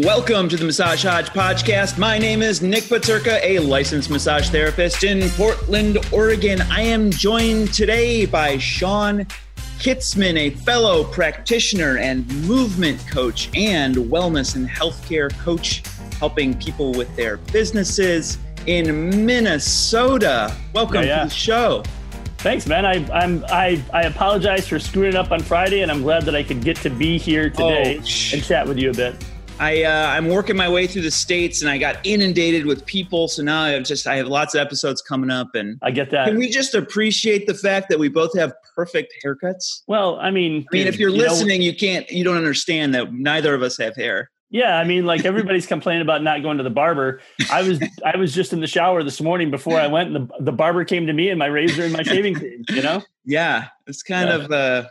Welcome to the Massage Hodge podcast. My name is Nick Paterka, a licensed massage therapist in Portland, Oregon. I am joined today by Sean Kitzman, a fellow practitioner and movement coach and wellness and healthcare coach, helping people with their businesses in Minnesota. Welcome yeah, yeah. to the show. Thanks, man. I, I'm I, I apologize for screwing up on Friday, and I'm glad that I could get to be here oh, today oh, sh- and chat with you a bit. I uh, I'm working my way through the states, and I got inundated with people. So now I have just I have lots of episodes coming up, and I get that. Can we just appreciate the fact that we both have perfect haircuts? Well, I mean, I mean, if you're you listening, know, you can't you don't understand that neither of us have hair. Yeah, I mean, like everybody's complaining about not going to the barber. I was I was just in the shower this morning before I went, and the, the barber came to me and my razor and my shaving cream. You know? Yeah, it's kind yeah. of uh,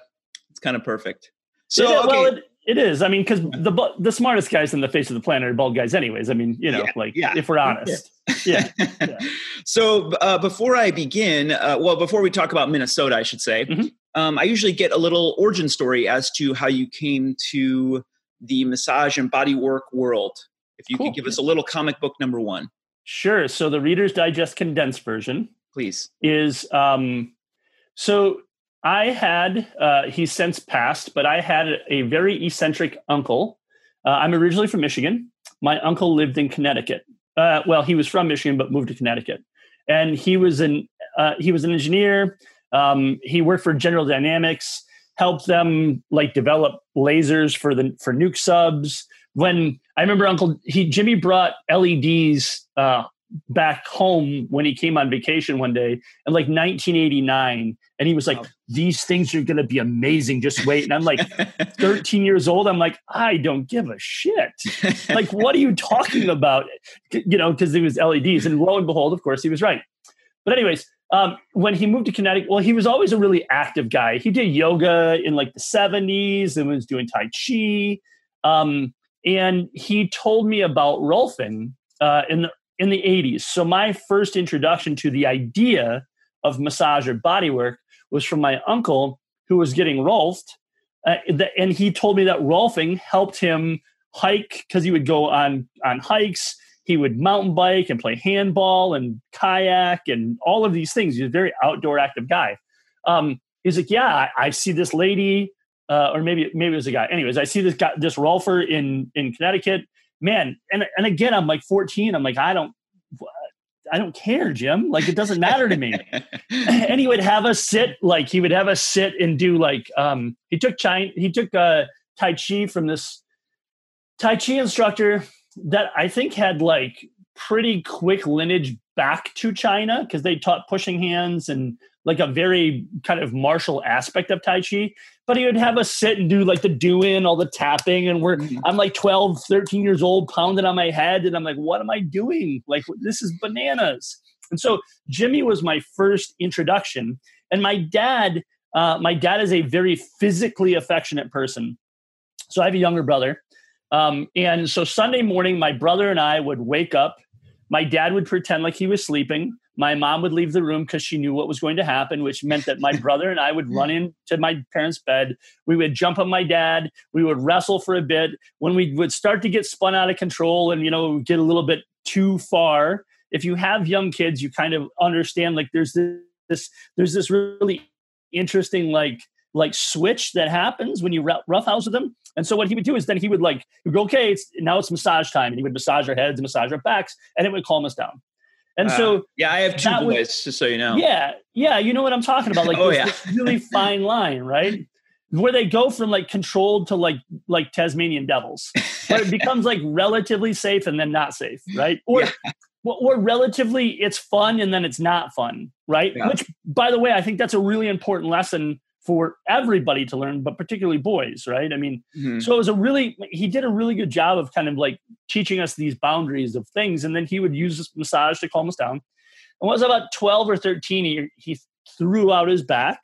it's kind of perfect. So yeah, okay. well, it, it is. I mean, because the the smartest guys on the face of the planet are bald guys, anyways. I mean, you know, yeah, like yeah. if we're honest. Yeah. yeah. so uh, before I begin, uh, well, before we talk about Minnesota, I should say, mm-hmm. um, I usually get a little origin story as to how you came to the massage and body work world. If you cool. could give us a little comic book number one. Sure. So the Reader's Digest condensed version, please, is um, so I had, uh, he's since passed, but I had a very eccentric uncle. Uh, I'm originally from Michigan. My uncle lived in Connecticut. Uh, well, he was from Michigan, but moved to Connecticut. And he was an uh, he was an engineer. Um, he worked for General Dynamics, helped them like develop lasers for the for nuke subs. When I remember Uncle he Jimmy brought LEDs uh, back home when he came on vacation one day in like 1989 and he was like these things are going to be amazing. Just wait. And i'm like 13 years old. I'm like i don't give a shit. Like what are you talking about? You know because it was leds and lo and behold of course he was right. But anyways um, when he moved to Connecticut, well, he was always a really active guy. He did yoga in like the 70s and was doing Tai Chi. Um, and he told me about Rolfing uh, in the in the 80s. So my first introduction to the idea of massage or bodywork was from my uncle who was getting Rolfed. Uh, and he told me that Rolfing helped him hike because he would go on on hikes. He would mountain bike and play handball and kayak and all of these things. He's a very outdoor active guy. Um, he's like, yeah, I, I see this lady, uh, or maybe maybe it was a guy. Anyways, I see this guy, this Rolfer in in Connecticut man, and and again, I'm like 14. I'm like, I don't, I don't care, Jim. Like it doesn't matter to me. and he would have us sit, like he would have us sit and do like um he took China, he took uh Tai Chi from this Tai Chi instructor that I think had like pretty quick lineage back to China because they taught pushing hands and like a very kind of martial aspect of Tai Chi. But he would have us sit and do like the doing, all the tapping, and we're mm-hmm. I'm like 12, 13 years old, pounding on my head, and I'm like, what am I doing? Like this is bananas. And so Jimmy was my first introduction. And my dad, uh, my dad is a very physically affectionate person. So I have a younger brother. Um, and so Sunday morning, my brother and I would wake up. My dad would pretend like he was sleeping. My mom would leave the room because she knew what was going to happen, which meant that my brother and I would run into my parents' bed. We would jump on my dad. We would wrestle for a bit. When we would start to get spun out of control and, you know, get a little bit too far, if you have young kids, you kind of understand like there's this, there's this really interesting like like switch that happens when you roughhouse with them. And so what he would do is then he would like, he would go, okay, it's, now it's massage time. And he would massage our heads and massage our backs and it would calm us down. And uh, so, yeah, I have two boys, just so you know. Yeah, yeah, you know what I'm talking about. Like, oh, yeah. really fine line, right? Where they go from like controlled to like like Tasmanian devils, where it becomes like relatively safe and then not safe, right? Or yeah. or relatively it's fun and then it's not fun, right? Yeah. Which, by the way, I think that's a really important lesson for everybody to learn, but particularly boys, right? I mean, mm-hmm. so it was a really, he did a really good job of kind of like teaching us these boundaries of things. And then he would use this massage to calm us down. And was about 12 or 13, he, he threw out his back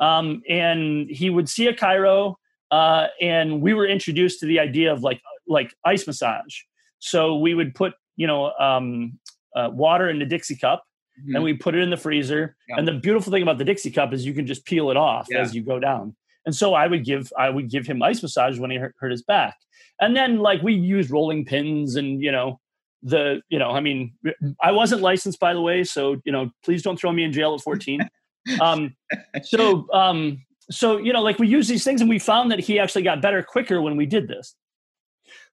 um, and he would see a chiro. Uh, and we were introduced to the idea of like, like ice massage. So we would put, you know, um, uh, water in the Dixie cup mm-hmm. and we put it in the freezer. And the beautiful thing about the Dixie cup is you can just peel it off yeah. as you go down. And so I would give I would give him ice massage when he hurt, hurt his back. And then like we used rolling pins and you know the you know I mean I wasn't licensed by the way, so you know please don't throw me in jail at 14. um, so um, so you know like we use these things and we found that he actually got better quicker when we did this.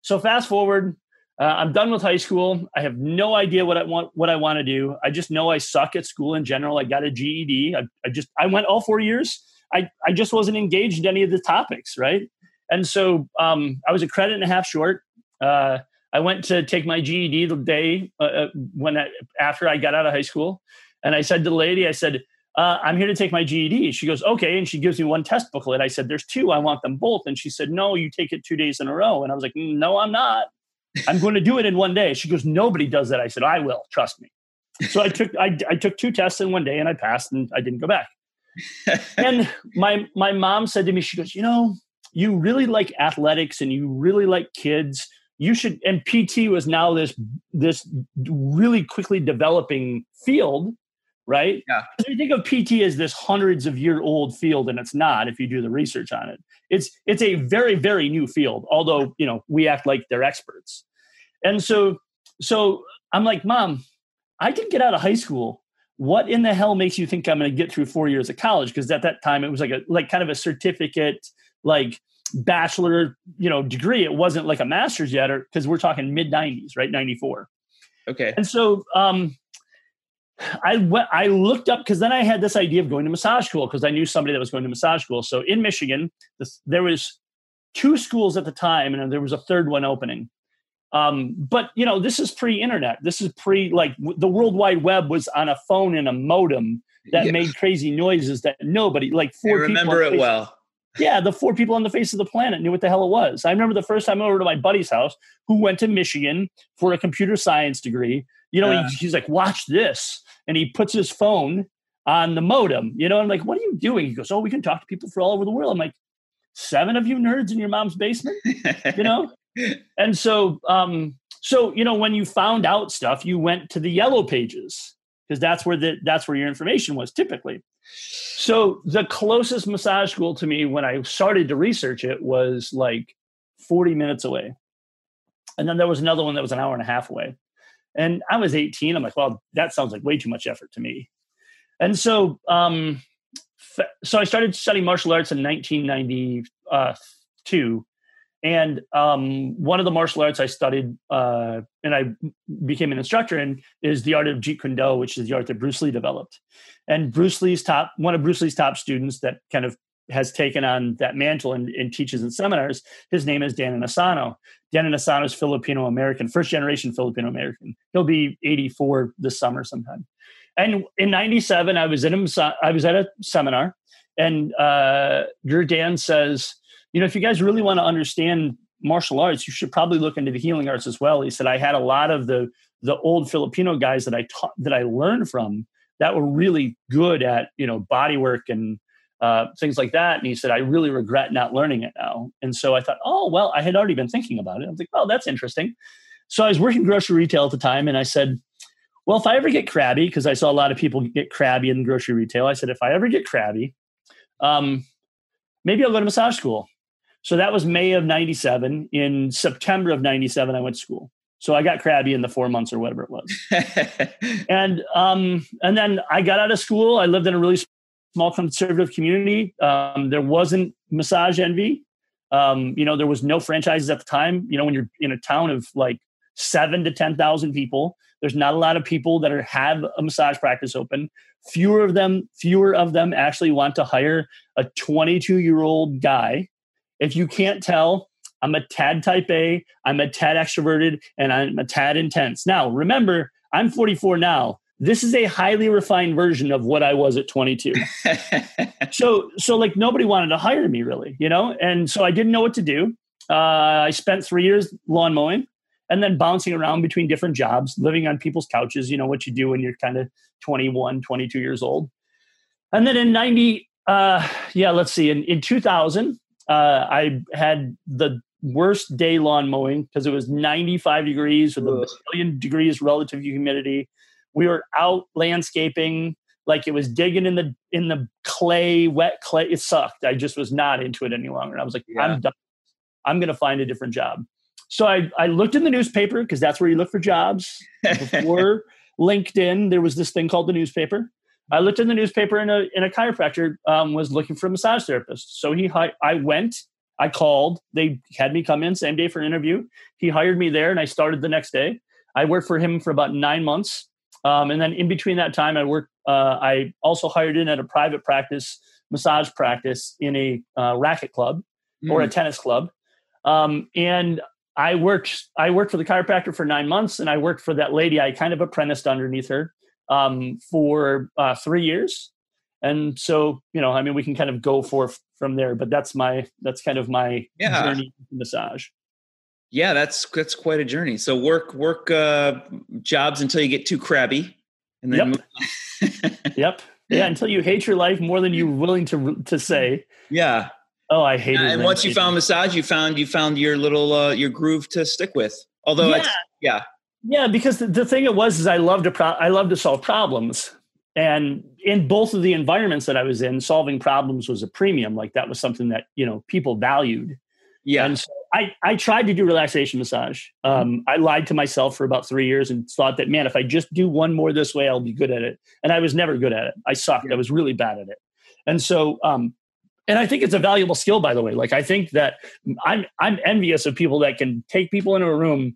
So fast forward uh, I'm done with high school. I have no idea what I want what I want to do. I just know I suck at school in general. I got a GED. I, I just I went all four years. I I just wasn't engaged in any of the topics, right? And so um, I was a credit and a half short. Uh, I went to take my GED the day uh, uh, when I, after I got out of high school, and I said to the lady, I said, uh, "I'm here to take my GED." She goes, "Okay," and she gives me one test booklet. I said, "There's two. I want them both." And she said, "No, you take it two days in a row." And I was like, "No, I'm not." I'm going to do it in one day. She goes, nobody does that. I said, I will. Trust me. So I took I, I took two tests in one day and I passed and I didn't go back. and my my mom said to me, she goes, you know, you really like athletics and you really like kids. You should. And PT was now this this really quickly developing field right? Yeah. You think of PT as this hundreds of year old field, and it's not if you do the research on it. It's it's a very very new field. Although you know we act like they're experts, and so so I'm like, Mom, I didn't get out of high school. What in the hell makes you think I'm going to get through four years of college? Because at that time it was like a like kind of a certificate, like bachelor, you know, degree. It wasn't like a master's yet, or because we're talking mid '90s, right? '94. Okay. And so um, I went, I looked up because then I had this idea of going to massage school because I knew somebody that was going to massage school. So in Michigan, this, there was two schools at the time, and there was a third one opening. Um, but you know, this is pre-internet. This is pre like w- the World Wide Web was on a phone and a modem that yeah. made crazy noises that nobody like four. I remember it well. Yeah, the four people on the face of the planet knew what the hell it was. I remember the first time I over to my buddy's house who went to Michigan for a computer science degree. You know, uh, he, he's like, "Watch this." and he puts his phone on the modem. You know, I'm like, what are you doing? He goes, oh, we can talk to people from all over the world. I'm like, seven of you nerds in your mom's basement, you know? and so, um, so you know, when you found out stuff, you went to the yellow pages because that's where the that's where your information was typically. So the closest massage school to me when I started to research it was like 40 minutes away. And then there was another one that was an hour and a half away. And I was 18. I'm like, well, that sounds like way too much effort to me. And so, um, so I started studying martial arts in 1992. And um, one of the martial arts I studied uh, and I became an instructor in is the art of Jeet Kune Do, which is the art that Bruce Lee developed. And Bruce Lee's top, one of Bruce Lee's top students that kind of has taken on that mantle and, and, teaches in seminars. His name is Dan Inosanto. Dan Inosanto is Filipino American, first generation Filipino American. He'll be 84 this summer sometime. And in 97, I was in a, I was at a seminar and uh, your Dan says, you know, if you guys really want to understand martial arts, you should probably look into the healing arts as well. He said, I had a lot of the, the old Filipino guys that I taught, that I learned from that were really good at, you know, body work and uh, things like that. And he said, I really regret not learning it now. And so I thought, oh, well, I had already been thinking about it. I was like, oh, that's interesting. So I was working grocery retail at the time, and I said, well, if I ever get crabby, because I saw a lot of people get crabby in grocery retail, I said, if I ever get crabby, um, maybe I'll go to massage school. So that was May of 97. In September of 97, I went to school. So I got crabby in the four months or whatever it was. and um, and then I got out of school. I lived in a really small conservative community. Um, there wasn't massage envy. Um, you know, there was no franchises at the time. You know, when you're in a town of like seven to ten thousand people, there's not a lot of people that are have a massage practice open. Fewer of them, fewer of them actually want to hire a 22 year old guy. If you can't tell, I'm a tad type A, I'm a tad extroverted, and I'm a tad intense. Now, remember, I'm 44 now this is a highly refined version of what I was at 22. so, so like nobody wanted to hire me really, you know? And so I didn't know what to do. Uh, I spent three years lawn mowing and then bouncing around between different jobs, living on people's couches, you know, what you do when you're kind of 21, 22 years old. And then in 90, uh, yeah, let's see, in, in 2000, uh, I had the worst day lawn mowing because it was 95 degrees with a million degrees relative humidity we were out landscaping like it was digging in the in the clay, wet clay. It sucked. I just was not into it any longer. I was like, yeah. I'm done. I'm going to find a different job. So I, I looked in the newspaper because that's where you look for jobs. Before LinkedIn, there was this thing called the newspaper. I looked in the newspaper and a, and a chiropractor um, was looking for a massage therapist. So he, I went, I called, they had me come in same day for an interview. He hired me there and I started the next day. I worked for him for about nine months. Um, and then in between that time, I worked, uh, I also hired in at a private practice, massage practice in a uh, racket club mm. or a mm. tennis club. Um, and I worked I worked for the chiropractor for nine months, and I worked for that lady. I kind of apprenticed underneath her um, for uh, three years, and so you know, I mean, we can kind of go for from there. But that's my that's kind of my yeah. journey massage. Yeah, that's that's quite a journey. So work work uh, jobs until you get too crabby, and then yep, yep, yeah, until you hate your life more than you're willing to to say. Yeah, Oh, I hate it. And once you found massage, you found you found your little uh, your groove to stick with. Although, yeah, yeah, yeah. Because the, the thing it was is I loved to pro- I love to solve problems, and in both of the environments that I was in, solving problems was a premium. Like that was something that you know people valued. Yeah. And so I, I tried to do relaxation massage. Mm-hmm. Um, I lied to myself for about three years and thought that, man, if I just do one more this way, I'll be good at it. And I was never good at it. I sucked. Yeah. I was really bad at it. And so um, and I think it's a valuable skill, by the way. Like I think that I'm I'm envious of people that can take people into a room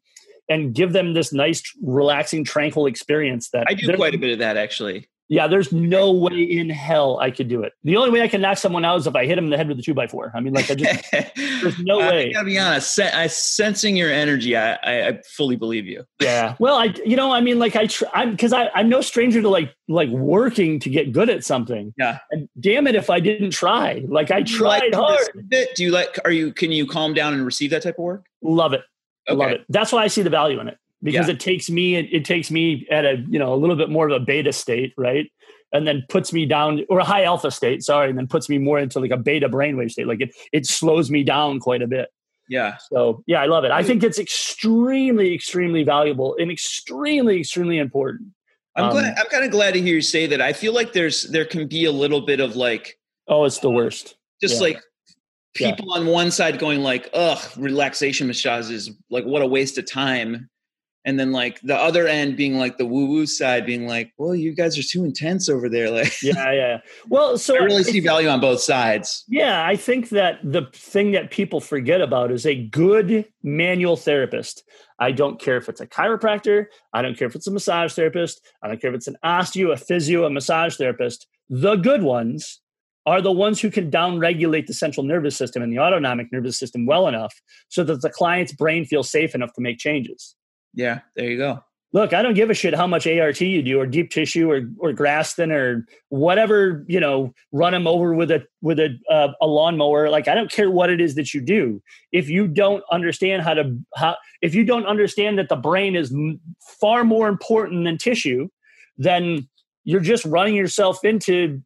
and give them this nice, relaxing, tranquil experience. That I do quite a bit of that actually. Yeah, there's no way in hell I could do it. The only way I can knock someone out is if I hit him in the head with a two by four. I mean, like, I just, there's no way. I gotta be honest. I sensing your energy. I, I, I, fully believe you. Yeah. Well, I, you know, I mean, like, I, try, I'm because I, I'm no stranger to like, like working to get good at something. Yeah. And damn it, if I didn't try, like, I tried like hard. Do you like? Are you? Can you calm down and receive that type of work? Love it. Okay. Love it. That's why I see the value in it because yeah. it takes me it, it, takes me at a you know a little bit more of a beta state right? And then puts me down or a high alpha state sorry and then puts me more into like a beta brainwave state. Like it it slows me down quite a bit. Yeah. So yeah i love it. I think it's extremely extremely valuable and extremely extremely important. I'm um, glad i'm kind of glad to hear you say that. I feel like there's there can be a little bit of like oh it's the worst. just yeah. like people yeah. on one side going like ugh relaxation massages like what a waste of time and then like the other end being like the woo woo side being like well you guys are too intense over there. Like yeah yeah well so i really see value on both sides. Yeah i think that the thing that people forget about is a good manual therapist. I don't care if it's a chiropractor i don't care if it's a massage therapist i don't care if it's an osteo a physio a massage therapist. The good ones are the ones who can downregulate the central nervous system and the autonomic nervous system well enough so that the client's brain feels safe enough to make changes yeah, there you go. Look, I don't give a shit how much ART you do or deep tissue or or Graston or whatever, you know, run them over with a with a uh, a lawnmower. Like I don't care what it is that you do. If you don't understand how to how if you don't understand that the brain is far more important than tissue, then you're just running yourself into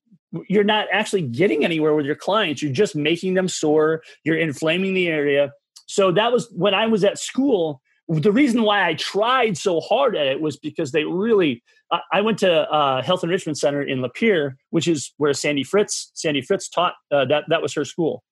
you're not actually getting anywhere with your clients. You're just making them sore. You're inflaming the area. So that was when I was at school the reason why I tried so hard at it was because they really. I, I went to uh, Health Enrichment Center in Lapeer, which is where Sandy Fritz Sandy Fritz taught. Uh, that that was her school.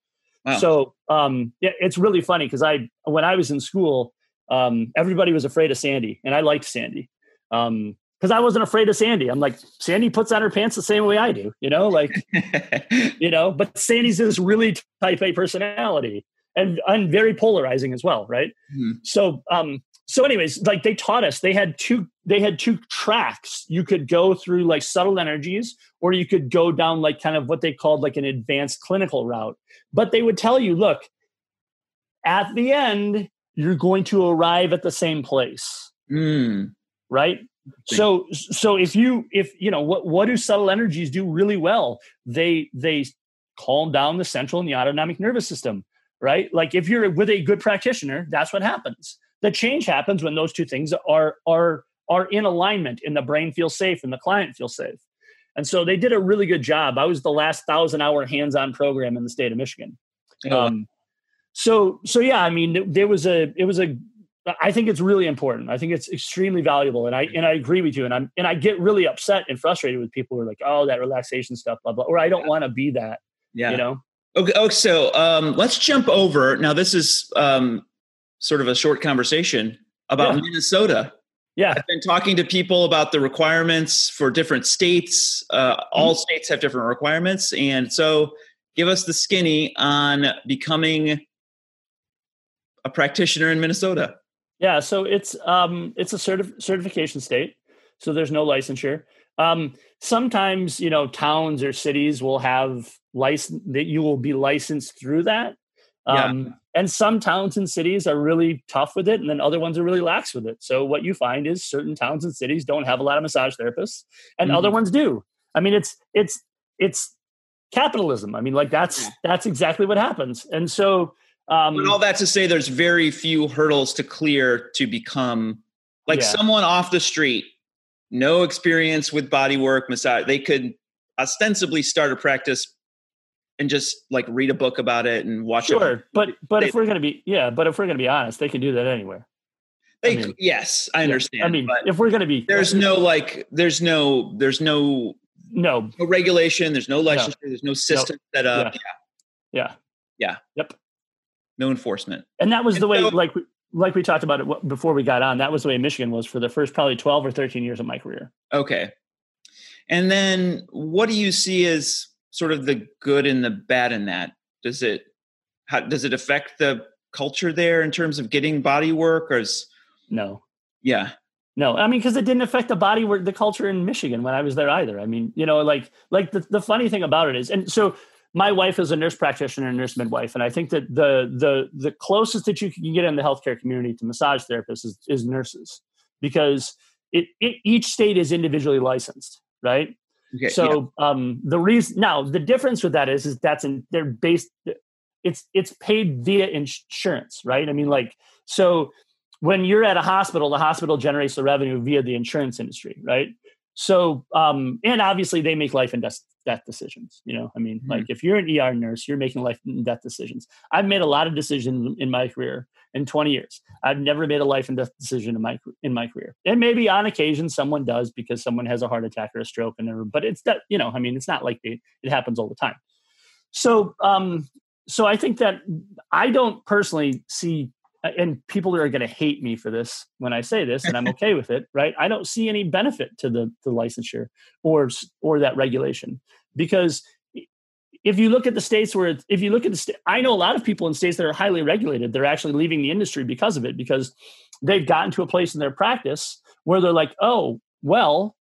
Wow. So um, yeah, it's really funny because I when I was in school, um, everybody was afraid of Sandy, and I liked Sandy because um, I wasn't afraid of Sandy. I'm like Sandy puts on her pants the same way I do, you know, like you know. But Sandy's this really type A personality, and and very polarizing as well, right? Mm-hmm. So um so anyways, like they taught us they had two they had two tracks. You could go through like subtle energies or you could go down like kind of what they called like an advanced clinical route. But they would tell you, look, at the end you're going to arrive at the same place. Mm. Right? So so if you if you know what what do subtle energies do really well? They they calm down the central and the autonomic nervous system right? Like if you're with a good practitioner, that's what happens. The change happens when those two things are are are in alignment and the brain feels safe and the client feels safe. And so they did a really good job. I was the last thousand hour hands-on program in the state of Michigan. Um, so so yeah, I mean there was a it was a I think it's really important. I think it's extremely valuable, and I and I agree with you. And I'm and I get really upset and frustrated with people who are like, "Oh, that relaxation stuff, blah blah," or I don't want to be that. Yeah, you know. Okay, okay so um, let's jump over now. This is um, sort of a short conversation about yeah. Minnesota. Yeah, I've been talking to people about the requirements for different states. Uh, mm-hmm. All states have different requirements, and so give us the skinny on becoming a practitioner in Minnesota. Yeah, so it's um, it's a certif- certification state, so there's no licensure. Um, sometimes you know towns or cities will have license that you will be licensed through that. Um, yeah. And some towns and cities are really tough with it, and then other ones are really lax with it. So what you find is certain towns and cities don't have a lot of massage therapists, and mm-hmm. other ones do. I mean, it's it's it's capitalism. I mean, like that's that's exactly what happens. And so um, but all that to say, there's very few hurdles to clear to become like yeah. someone off the street, no experience with body work, massage. They could ostensibly start a practice and just like read a book about it and watch sure, it. but but they, if we're gonna be yeah, but if we're gonna be honest, they can do that anywhere. They I mean, yes, I understand. I mean, if we're gonna be, there's no like, there's no, there's no, no, no regulation. There's no licensure. No. There's no system no. set up. Yeah. yeah. Yeah. Yep no enforcement. And that was and the way, so, like like we talked about it before we got on. That was the way Michigan was for the first probably twelve or thirteen years of my career. Okay, and then what do you see as sort of the good and the bad in that? Does it how, does it affect the culture there in terms of getting body work, or is no? Yeah, no, I mean because it didn't affect the body work, the culture in Michigan when I was there either. I mean, you know, like like the, the funny thing about it is, and so my wife is a nurse practitioner and nurse midwife, and I think that the the the closest that you can get in the healthcare community to massage therapists is, is nurses, because it, it, each state is individually licensed, right? Okay, so yeah. um, the reason now the difference with that is is that's in they're based it's it's paid via insurance, right? I mean, like so when you're at a hospital, the hospital generates the revenue via the insurance industry, right? So, um, and obviously they make life and death, death decisions. You know, I mean, mm-hmm. like if you're an ER nurse, you're making life and death decisions. I've made a lot of decisions in my career in 20 years. I've never made a life and death decision in my in my career. And maybe on occasion someone does because someone has a heart attack or a stroke, and but it's that you know, I mean, it's not like they, it happens all the time. So, um, so I think that I don't personally see and people are going to hate me for this when I say this, and I'm okay with it, right? I don't see any benefit to the the licensure or or that regulation because if you look at the states where if you look at the state, I know a lot of people in states that are highly regulated, they're actually leaving the industry because of it because they've gotten to a place in their practice where they're like, oh, well,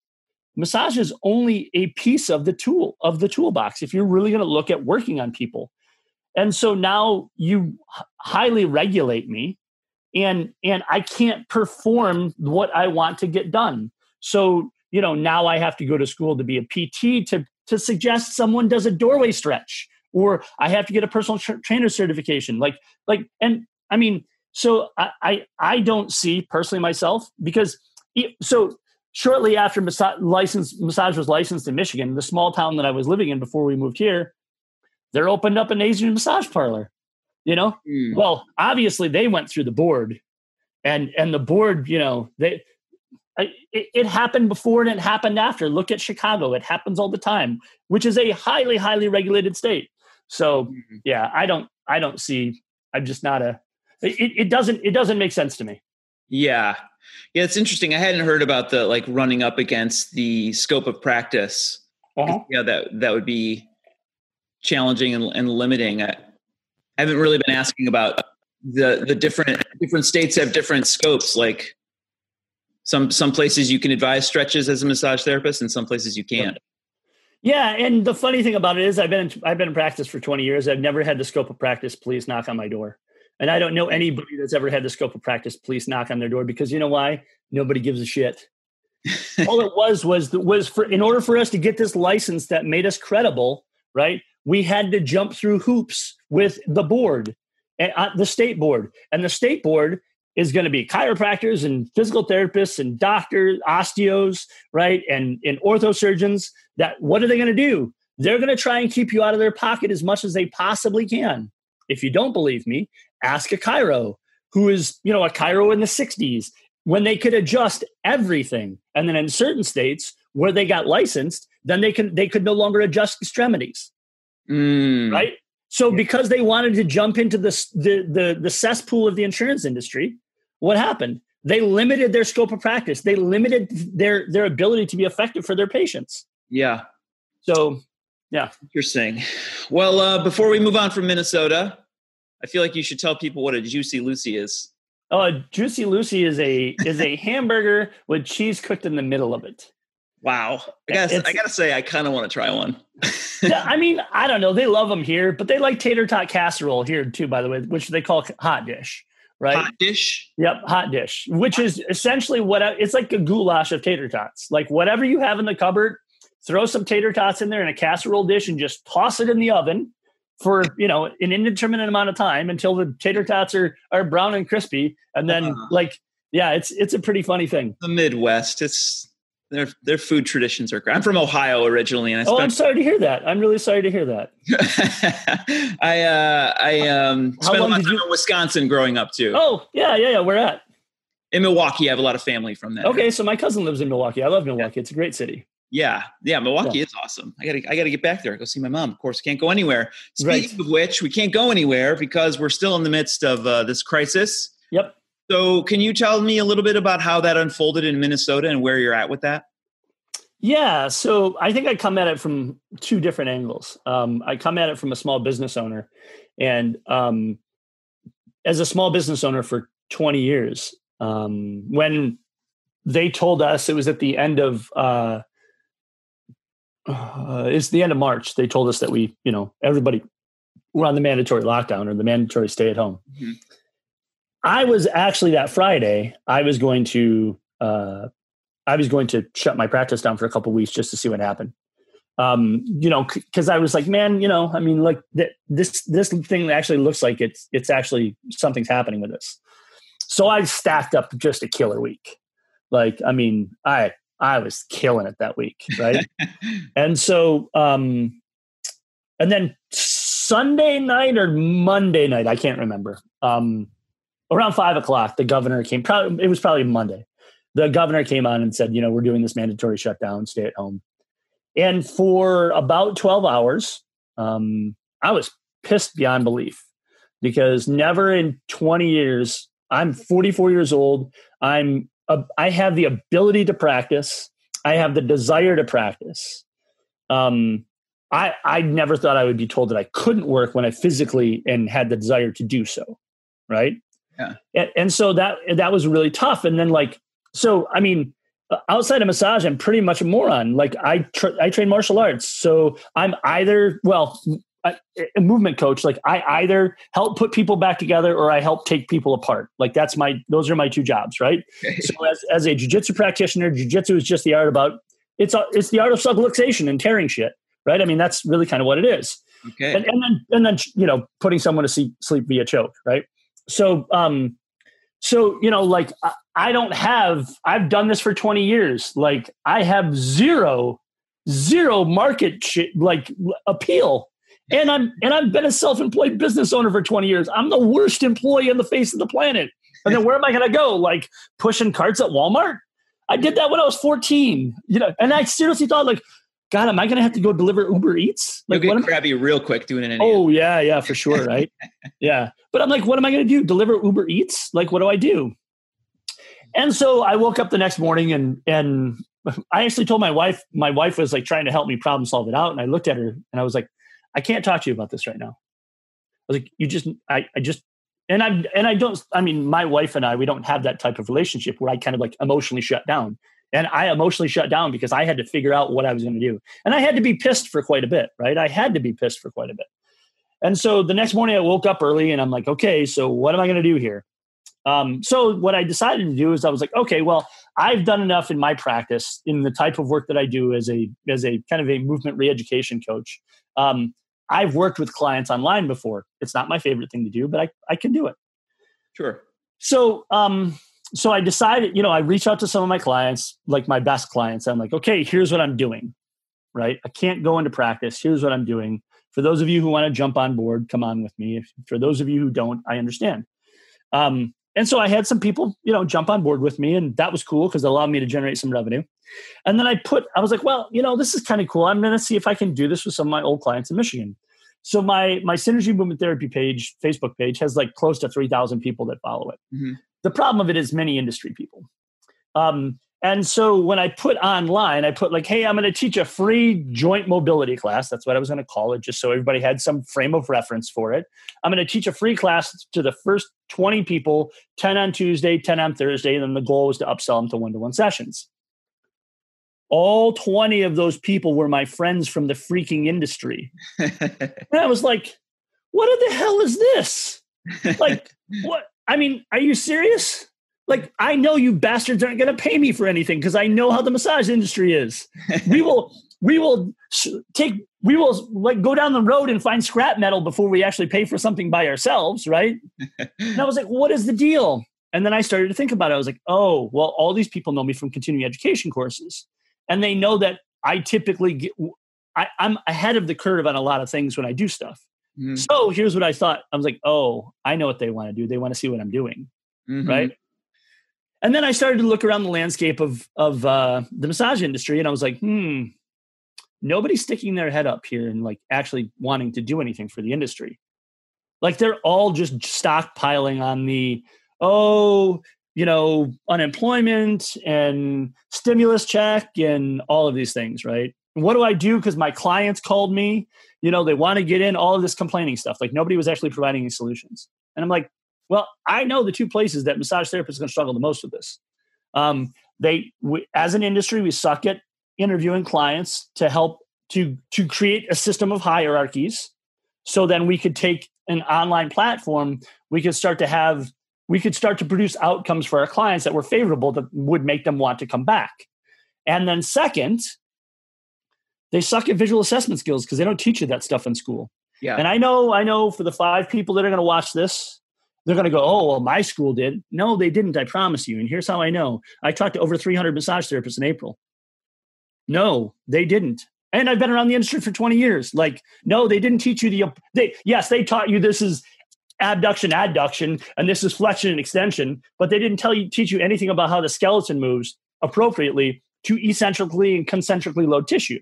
massage is only a piece of the tool of the toolbox. If you're really going to look at working on people, and so now you highly regulate me and and I can't perform what I want to get done. So, you know, now I have to go to school to be a PT to to suggest someone does a doorway stretch or I have to get a personal tra- trainer certification. Like like and I mean, so I I, I don't see personally myself because it, so shortly after massage, license, massage was licensed in Michigan, the small town that I was living in before we moved here, they're opened up an Asian massage parlor. You know, mm. well, obviously they went through the board, and and the board, you know, they it, it, happened before and it happened after. Look at Chicago; it happens all the time, which is a highly highly regulated state. So mm-hmm. yeah, I don't I don't see. I'm just not a. It, it doesn't it doesn't make sense to me. Yeah, yeah, it's interesting. I hadn't heard about the like running up against the scope of practice. Uh-huh. Yeah, that that would be challenging and, and limiting. I, I haven't really been asking about the the different different states have different scopes. Like some some places you can advise stretches as a massage therapist, and some places you can't. Yeah, and the funny thing about it is, I've been in, I've been in practice for twenty years. I've never had the scope of practice. Please knock on my door. And I don't know anybody that's ever had the scope of practice. Please knock on their door because you know why? Nobody gives a shit. All it was was was for in order for us to get this license that made us credible, right? We had to jump through hoops with the board, uh, the state board. And the state board is going to be chiropractors and physical therapists and doctors, osteos, right? And, and orthosurgeons that what are they going to do? They're going to try and keep you out of their pocket as much as they possibly can. If you don't believe me, ask a chiro. who is, you know, a chiro in the 60s when they could adjust everything. And then in certain states where they got licensed, then they can they could no longer adjust extremities. Mm. Right? So because they wanted to jump into the, the the the cesspool of the insurance industry, what happened? They limited their scope of practice. They limited their their ability to be effective for their patients. Yeah. So, yeah. Interesting. Well, uh, before we move on from Minnesota, I feel like you should tell people what a Juicy Lucy is. Oh, a Juicy Lucy is a is a hamburger with cheese cooked in the middle of it. Wow, I gotta I gotta say I kind of want to try one. I mean I don't know. They love them here, but they like tater tot casserole here too. By the way, which they call hot dish, right? Hot dish. Yep, hot dish, which is essentially what it's like a goulash of tater tots. Like whatever you have in the cupboard, throw some tater tots in there in a casserole dish and just toss it in the oven for you know an indeterminate amount of time until the tater tots are are brown and crispy and then uh, like yeah it's it's a pretty funny thing the midwest it's their their food traditions are great. I'm from Ohio originally, and I oh, I'm sorry to hear that. I'm really sorry to hear that. I uh, I um, spent a lot of time you- in Wisconsin growing up too. Oh yeah, yeah, yeah. Where at? In Milwaukee, I have a lot of family from there. Okay, so my cousin lives in Milwaukee. I love Milwaukee. Yeah. It's a great city. Yeah, yeah, Milwaukee yeah. is awesome. I gotta, I gotta get back there. Go see my mom. Of course, can't go anywhere. Speaking right. of which, we can't go anywhere because we're still in the midst of uh, this crisis. Yep. So, can you tell me a little bit about how that unfolded in Minnesota and where you're at with that? Yeah, so I think I come at it from two different angles. Um, I come at it from a small business owner, and um, as a small business owner for 20 years, um, when they told us it was at the end of uh, uh, it's the end of March. They told us that we, you know, everybody were on the mandatory lockdown or the mandatory stay at home. Mm-hmm. I was actually that Friday. I was going to, uh, I was going to shut my practice down for a couple weeks just to see what happened. Um, you know, because I was like, man, you know, I mean, like th- this this thing actually looks like it's it's actually something's happening with this. So I stacked up just a killer week. Like, I mean, I I was killing it that week, right? and so, um, and then Sunday night or Monday night, I can't remember. Um, around five o'clock, the governor came. Probably it was probably Monday. The governor came on and said, you know, we're doing this mandatory shutdown, stay at home. And for about twelve hours, um, I was pissed beyond belief because never in twenty years. I'm 44 years old. I'm I have the ability to practice. I have the desire to practice. Um, I I never thought I would be told that I couldn't work when I physically and had the desire to do so, right? Yeah. And, and so that that was really tough. And then like so, I mean, outside of massage, I'm pretty much a moron. Like I tra- I train martial arts, so I'm either well a, a, movement coach like i either help put people back together or i help take people apart. Like that's my those are my two jobs right? So as, as a jiu-jitsu practitioner jiu-jitsu is just the art about it's a, it's the art of subluxation and tearing shit right? I mean that's really kind of what it is. Okay. And, and then and then you know putting someone to sleep, sleep via choke right so um so you know like I, don't have i've done this for 20 years like i have zero zero market like appeal and I'm and I've been a self-employed business owner for 20 years. I'm the worst employee on the face of the planet. And then where am I going to go? Like pushing carts at Walmart? I did that when I was 14. You know, and I seriously thought like, God, am I going to have to go deliver Uber Eats? Like, You'll get crabby real quick doing it. Oh yeah, yeah, for sure, right? yeah, but I'm like, what am I going to do? Deliver Uber Eats? Like, what do I do? And so I woke up the next morning and and I actually told my wife. My wife was like trying to help me problem solve it out, and I looked at her and I was like, I can't talk to you about this right now. I was like, you just, I, I just, and I, and I don't, I mean, my wife and I, we don't have that type of relationship where I kind of like emotionally shut down. And I emotionally shut down because I had to figure out what I was going to do. And I had to be pissed for quite a bit, right? I had to be pissed for quite a bit. And so the next morning I woke up early and I'm like, okay, so what am I going to do here? Um, so what I decided to do is I was like, okay, well, I've done enough in my practice in the type of work that I do as a as a kind of a movement reeducation coach. Um, I've worked with clients online before. It's not my favorite thing to do, but I, I can do it. Sure. So, um, so I decided, you know, I reach out to some of my clients, like my best clients. I'm like, okay, here's what I'm doing. Right. I can't go into practice. Here's what I'm doing. For those of you who want to jump on board, come on with me. For those of you who don't, I understand. Um, and so I had some people, you know, jump on board with me, and that was cool because it allowed me to generate some revenue. And then I put, I was like, well, you know, this is kind of cool. I'm going to see if I can do this with some of my old clients in Michigan. So my my synergy movement therapy page, Facebook page, has like close to three thousand people that follow it. Mm-hmm. The problem of it is many industry people. Um, and so when I put online, I put like, hey, I'm going to teach a free joint mobility class. That's what I was going to call it, just so everybody had some frame of reference for it. I'm going to teach a free class to the first 20 people, 10 on Tuesday, 10 on Thursday. And then the goal was to upsell them to one to one sessions. All 20 of those people were my friends from the freaking industry. and I was like, what the hell is this? Like, what? I mean, are you serious? Like, I know you bastards aren't going to pay me for anything because I know how the massage industry is. we will, we will take, we will like go down the road and find scrap metal before we actually pay for something by ourselves, right? and I was like, what is the deal? And then I started to think about it. I was like, oh, well, all these people know me from continuing education courses, and they know that I typically get, I, am ahead of the curve on a lot of things when I do stuff. Mm-hmm. So here's what I thought. I was like, oh, I know what they want to do. They want to see what I'm doing, mm-hmm. right? And then I started to look around the landscape of of uh, the massage industry, and I was like, hmm, nobody's sticking their head up here and like actually wanting to do anything for the industry. Like they're all just stockpiling on the oh, you know, unemployment and stimulus check and all of these things, right? What do I do? Because my clients called me, you know, they want to get in all of this complaining stuff. Like nobody was actually providing any solutions. And I'm like, well, I know the two places that massage therapists are going to struggle the most with this. Um, they, we, as an industry, we suck at interviewing clients to help to to create a system of hierarchies. So then we could take an online platform. We could start to have we could start to produce outcomes for our clients that were favorable that would make them want to come back. And then second, they suck at visual assessment skills because they don't teach you that stuff in school. Yeah. And I know, I know for the five people that are going to watch this, they're going to go, oh, well, my school did. No, they didn't. I promise you. And here's how I know. I talked to over 300 massage therapists in April. No, they didn't. And I've been around the industry for 20 years. Like, no, they didn't teach you the. They yes, they taught you this is abduction, adduction, and this is flexion and extension, but they didn't tell you teach you anything about how the skeleton moves appropriately to eccentrically and concentrically load tissue.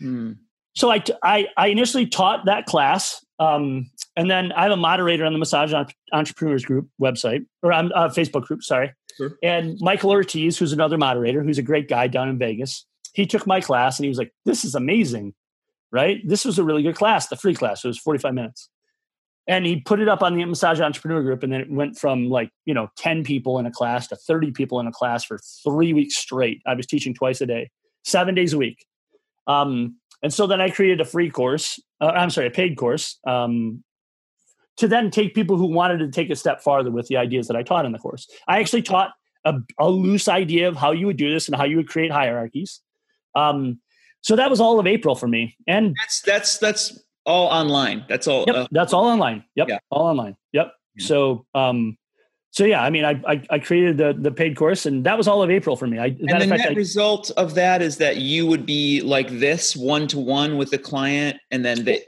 Mm. So I, I, I initially taught that class um, and then I'm a moderator on the Massage Entrepreneurs Group website or on uh, Facebook group. Sorry. Sure. And Michael Ortiz, who's another moderator, who's a great guy down in Vegas, he took my class and he was like, "This is amazing, right? This was a really good class, the free class. It was 45 minutes." And he put it up on the Massage Entrepreneur Group, and then it went from like you know 10 people in a class to 30 people in a class for three weeks straight. I was teaching twice a day, seven days a week. Um, and so then I created a free course. Uh, I'm sorry, a paid course um, to then take people who wanted to take a step farther with the ideas that I taught in the course. I actually taught a, a loose idea of how you would do this and how you would create hierarchies. Um, so that was all of April for me. And that's that's that's all online. That's all. Yep, uh, that's all online. Yep, yeah. all online. Yep. Yeah. So um, so yeah, I mean, I, I, I created the the paid course, and that was all of April for me. I, and the net I, result of that is that you would be like this one to one with the client, and then they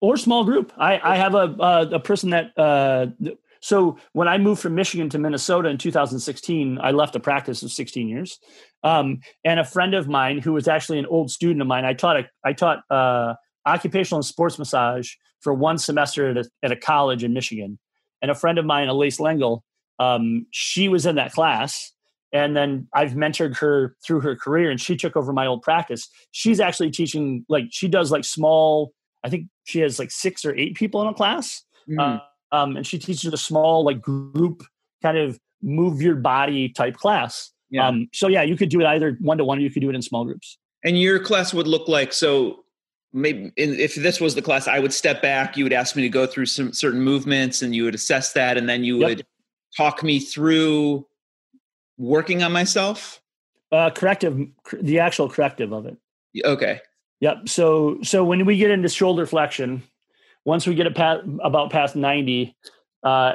or small group. I I have a uh, a person that. Uh, so when I moved from Michigan to Minnesota in 2016, I left a practice of 16 years, um, and a friend of mine who was actually an old student of mine. I taught a, I taught uh, occupational and sports massage for one semester at a, at a college in Michigan, and a friend of mine, Elise Lengel, um, she was in that class and then I've mentored her through her career and she took over my old practice. She's actually teaching like she does like small I think she has like 6 or 8 people in a class. Mm. Uh, um, and she teaches a small like group kind of move your body type class. Yeah. Um, so yeah, you could do it either one to one or you could do it in small groups. And your class would look like so maybe if this was the class I would step back, you would ask me to go through some certain movements and you would assess that and then you yep. would talk me through working on myself? Uh, corrective, the actual corrective of it. Okay. Yep. So, so when we get into shoulder flexion, once we get about past 90, uh,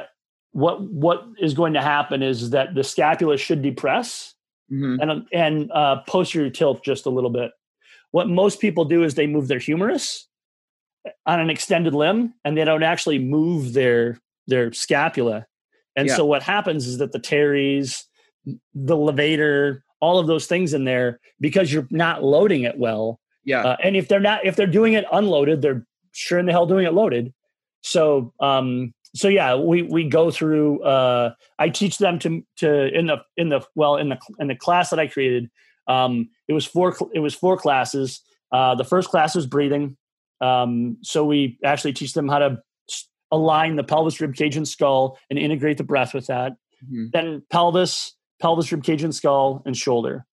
what, what is going to happen is that the scapula should depress mm-hmm. and, and uh, posterior tilt just a little bit. What most people do is they move their humerus on an extended limb and they don't actually move their, their scapula And Yeah. so what happens is that the teres, the levator, all of those things in there, because you're not loading it well. Yeah. Uh, and if they're not, if they're doing it unloaded, they're sure in the hell doing it loaded. So, um, so yeah, we we go through. Uh, I teach them to to in the in the well in the in the class that I created. Um, it was four it was four classes. Uh, the first class was breathing. Um, so we actually teach them how to align the pelvis, rib cage, and skull, and integrate the breath with that. Mhm. Then pelvis, pelvis, rib cage, and skull, and shoulder.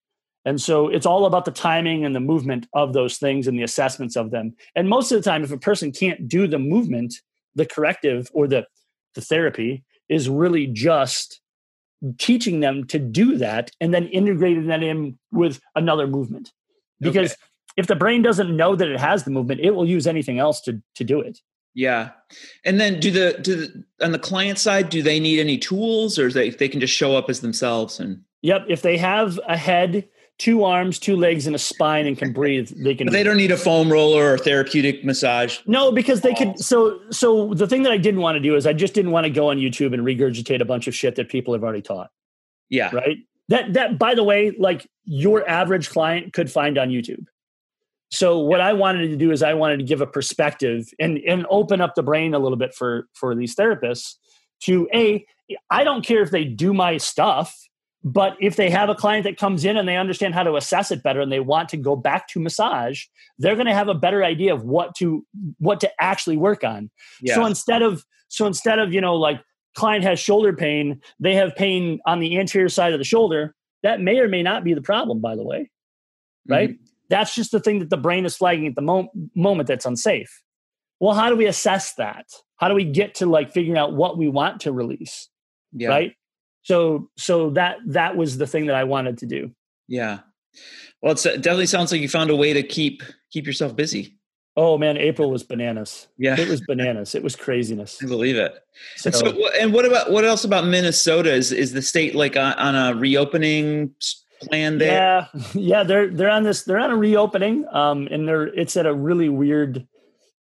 And so it's all about the timing and the movement of those things and the assessments of them. And most of the time, if a person can't do the movement, the corrective or the the therapy is really just teaching them to do that and then integrating that in with another movement. Because Okay. if the brain doesn't know that it has the movement, it will use anything else to to do it. Yeah. And then do the do the, on the client side, do they need any tools or is they they can just show up as themselves and Yep. If they have a head, two arms, two legs, and a spine and can breathe, they can. but they don't need a foam roller or therapeutic massage. No, because they could. Oh. So, so the thing that I didn't want to do is I just didn't want to go on YouTube and regurgitate a bunch of shit that people have already taught. Yeah. Right. That that by the way, like your average client could find on YouTube. So what I wanted to do is I wanted to give a perspective and and open up the brain a little bit for for these therapists to a I don't care if they do my stuff, but if they have a client that comes in and they understand how to assess it better and they want to go back to massage, they're going to have a better idea of what to what to actually work on. Yeah. So instead of so instead of you know like client has shoulder pain, they have pain on the anterior side of the shoulder. That may or may not be the problem, by the way. Right? Mhm. That's just the thing that the brain is flagging at the mo- moment that's unsafe. Well, how do we assess that? How do we get to like figuring out what we want to release? Yeah. Right? So so that that was the thing that I wanted to do. Yeah. Well, it's, it definitely sounds like you found a way to keep keep yourself busy. Oh man, April was bananas. Yeah. It was bananas. It was craziness. I believe it. So, And so, and what about what else about Minnesota? Is is the state like on, on a reopening plan there? yeah, yeah, they're they're on this. They're on a reopening, um, and they're it's at a really weird.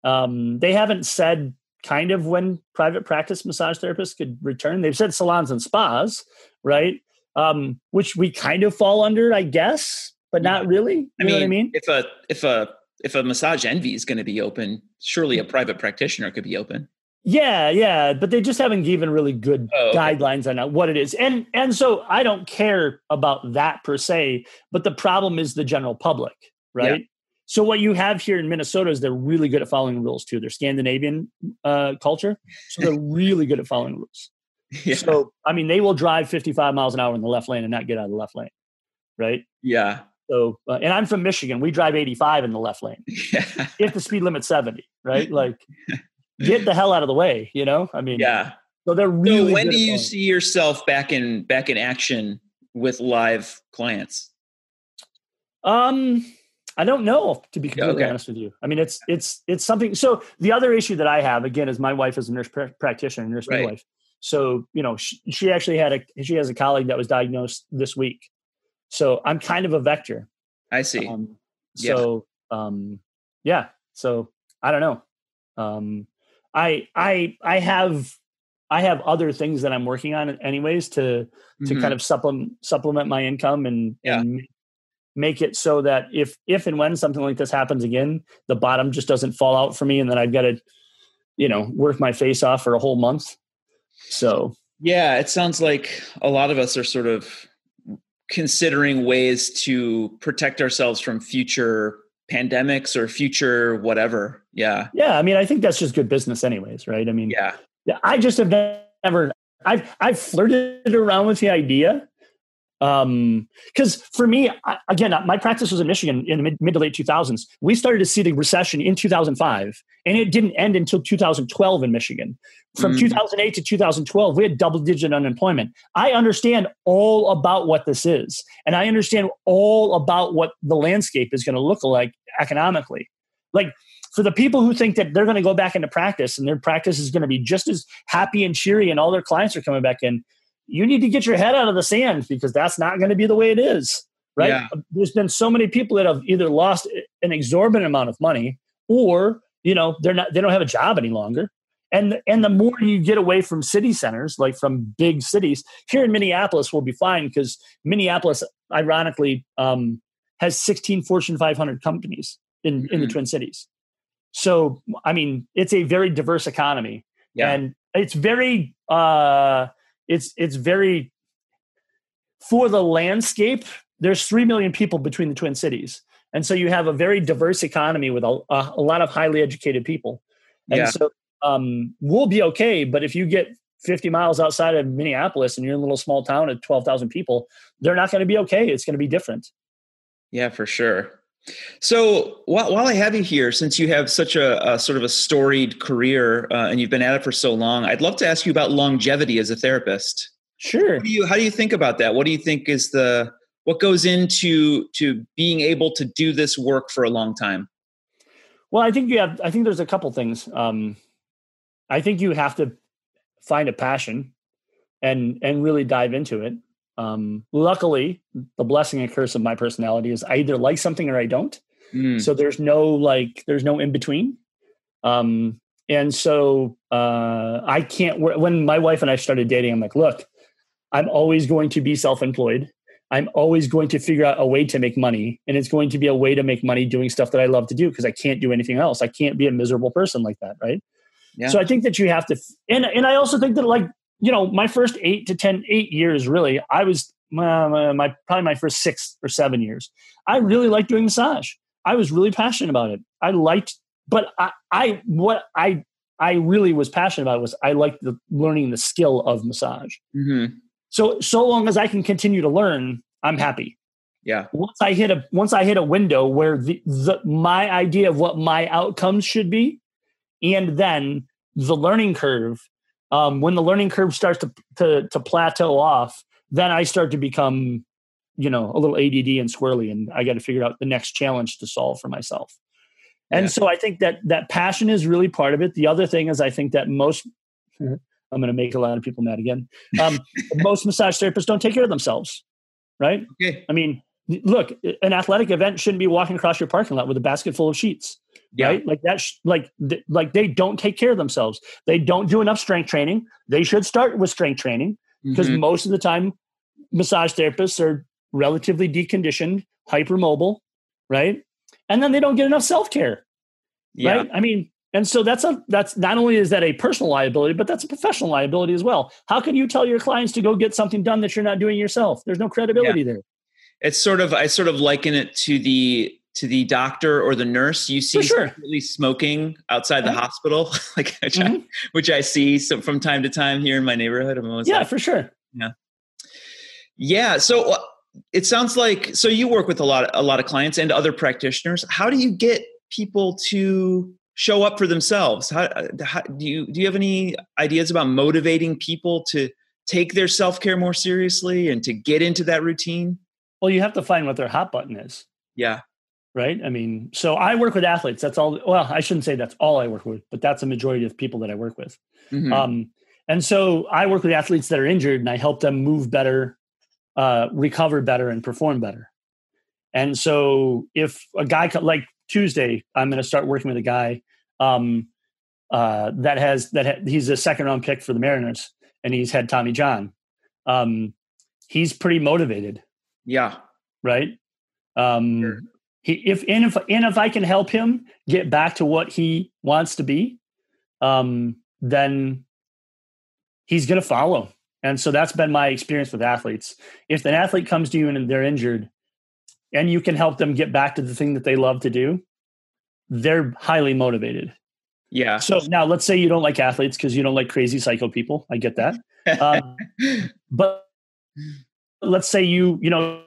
Um, they haven't said kind of when private practice massage therapists could return. They've said salons and spas, right? Um, which we kind of fall under, I guess, but not really. You I know mean, what I mean? if a if a if a massage envy is going to be open, surely a Mm. private practitioner could be open. Yeah, yeah, but they just haven't given really good Oh, okay. guidelines on what it is. And and so I don't care about that per se, but the problem is the general public, right? So what you have here in Minnesota is they're really good at following rules too. They're Scandinavian uh, culture, so they're really good at following rules. Yeah. So I mean, they will drive 55 miles an hour in the left lane and not get out of the left lane, right? yeah. So, uh, and I'm from Michigan. We drive 85 in the left lane Yeah. if the speed limit's 70, right? Like, get the hell out of the way, you know? I mean, Yeah. so they're So when do you see yourself back in back in action with live clients? Um, I don't know to be completely okay. honest with you. I mean, it's it's it's something. So the other issue that I have again is my wife is a nurse pr- practitioner, nurse Right. midwife. So you know, she, she actually had a she has a colleague that was diagnosed this week. So I'm kind of a vector. I see. Um, Yeah. so um, yeah. So I don't know. Um, I I I have I have other things that I'm working on anyways to to Mhm. kind of supplement supplement my income and, Yeah. and make it so that if if and when something like this happens again, the bottom just doesn't fall out for me, and then I've got to, you know, work my face off for a whole month. So Yeah, it sounds like a lot of us are sort of considering ways to protect ourselves from future pandemics or future whatever. Yeah. yeah, I mean, I think that's just good business, anyways, right? I mean, Yeah. Yeah, I just have never. I've I've flirted around with the idea, um, because for me, I, again, my practice was in Michigan in the mid, mid to late two thousands. We started to see the recession in two thousand five, and it didn't end until two thousand twelve in Michigan. From thousand eight to two thousand twelve, we had double digit unemployment. I understand all about what this is, and I understand all about what the landscape is going to look like economically. Like for the people who think that they're going to go back into practice and their practice is going to be just as happy and cheery and all their clients are coming back in, you need to get your head out of the sand because that's not going to be the way it is. Right. Yeah. There's been so many people that have either lost an exorbitant amount of money or, you know, they're not, they don't have a job any longer. and and the more you get away from city centers like from big cities here in minneapolis will be fine because minneapolis ironically um, has 16 fortune 500 companies in, mm-hmm. in the mm-hmm. twin cities so i mean it's a very diverse economy yeah. and it's very uh it's it's very for the landscape there's 3 million people between the twin cities and so you have a very diverse economy with a, a, a lot of highly educated people and yeah. so um, we'll be okay. But if you get 50 miles outside of Minneapolis and you're in a little small town of 12,000 people, they're not going to be okay. It's going to be different. Yeah, for sure. So while, while I have you here, since you have such a, a sort of a storied career uh, and you've been at it for so long, I'd love to ask you about longevity as a therapist. Sure. How do you, how do you think about that? What do you think is the what goes into to being able to do this work for a long time? Well, I think you have. I think there's a couple things. Um, I think you have to find a passion and and really dive into it. Um, luckily, the blessing and curse of my personality is I either like something or I don't. Mm. So there's no like there's no in between. Um, and so uh, I can't. When my wife and I started dating, I'm like, look, I'm always going to be self-employed. I'm always going to figure out a way to make money, and it's going to be a way to make money doing stuff that I love to do because I can't do anything else. I can't be a miserable person like that, right? Yeah. So I think that you have to, and and I also think that like you know my first eight to ten, eight years really, I was my, my probably my first six or seven years, I really liked doing massage. I was really passionate about it. I liked, but I, I what I I really was passionate about was I liked the learning the skill of massage. Mm-hmm. So so long as I can continue to learn, I'm happy. Yeah. Once I hit a once I hit a window where the, the my idea of what my outcomes should be and then the learning curve um, when the learning curve starts to, to, to plateau off then i start to become you know a little add and squirrely and i got to figure out the next challenge to solve for myself. And yeah. so i think that that passion is really part of it. The other thing is i think that most i'm going to make a lot of people mad again. Um, most massage therapists don't take care of themselves right? Okay. i mean look an athletic event shouldn't be walking across your parking lot with a basket full of sheets yeah. right? Like that's like th- like they don't take care of themselves. They don't do enough strength training. They should start with strength training because mm-hmm. most of the time, massage therapists are relatively deconditioned, hypermobile, right? And then they don't get enough self care, yeah. right? I mean, and so that's a that's not only is that a personal liability, but that's a professional liability as well. How can you tell your clients to go get something done that you're not doing yourself? There's no credibility yeah. there. It's sort of I sort of liken it to the to the doctor or the nurse you see sure. smoking outside the hospital, like which, mm-hmm. I, which I see some, from time to time here in my neighborhood. I'm always yeah, like, for sure. Yeah, yeah. So uh, it sounds like so you work with a lot, of, a lot of clients and other practitioners. How do you get people to show up for themselves? How, uh, how do you do you have any ideas about motivating people to take their self care more seriously and to get into that routine? Well, you have to find what their hot button is. Yeah right? I mean, so I work with athletes. That's all. Well, I shouldn't say that's all I work with, but that's a majority of people that I work with. Mm-hmm. Um, and so I work with athletes that are injured, and I help them move better, uh, recover better, and perform better. And so if a guy like Tuesday, I'm going to start working with a guy um, uh, that has that ha- he's a second round pick for the Mariners, and he's had Tommy John. Um, he's pretty motivated. Yeah. Right. Um, sure he, if and if and if I can help him get back to what he wants to be, um, then he's going to follow. And so that's been my experience with athletes. If an athlete comes to you and they're injured, and you can help them get back to the thing that they love to do, they're highly motivated. Yeah. So now let's say you don't like athletes because you don't like crazy psycho people. I get that. um, but let's say you, you know,